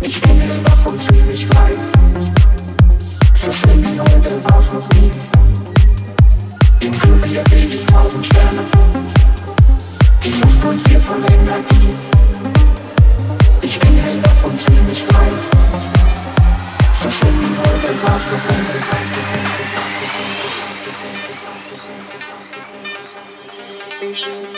Ich bin hellwach und fühl mich frei. So schön wie heute war's noch nie. Im hier seh ich tausend Sterne. Die Luft pulsiert voll Energie. Ich bin hellwach und fühl mich frei. So schön wie heute war's noch nie.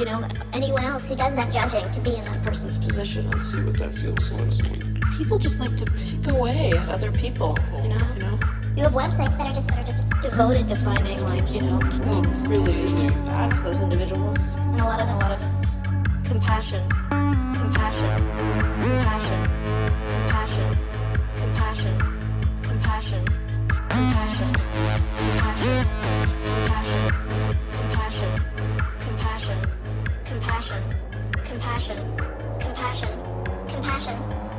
you know, anyone else who does that judging to be in that person's position and see what that feels like. People just like to pick away at other people, you know, you know. You have websites that are just that are just devoted to finding like, you know, really, really bad for those individuals. And a lot of a lot of compassion. Compassion. Compassion. Compassion. Compassion. Compassion. Compassion. compassion. compassion, compassion, compassion, compassion,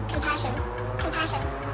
compassion, compassion.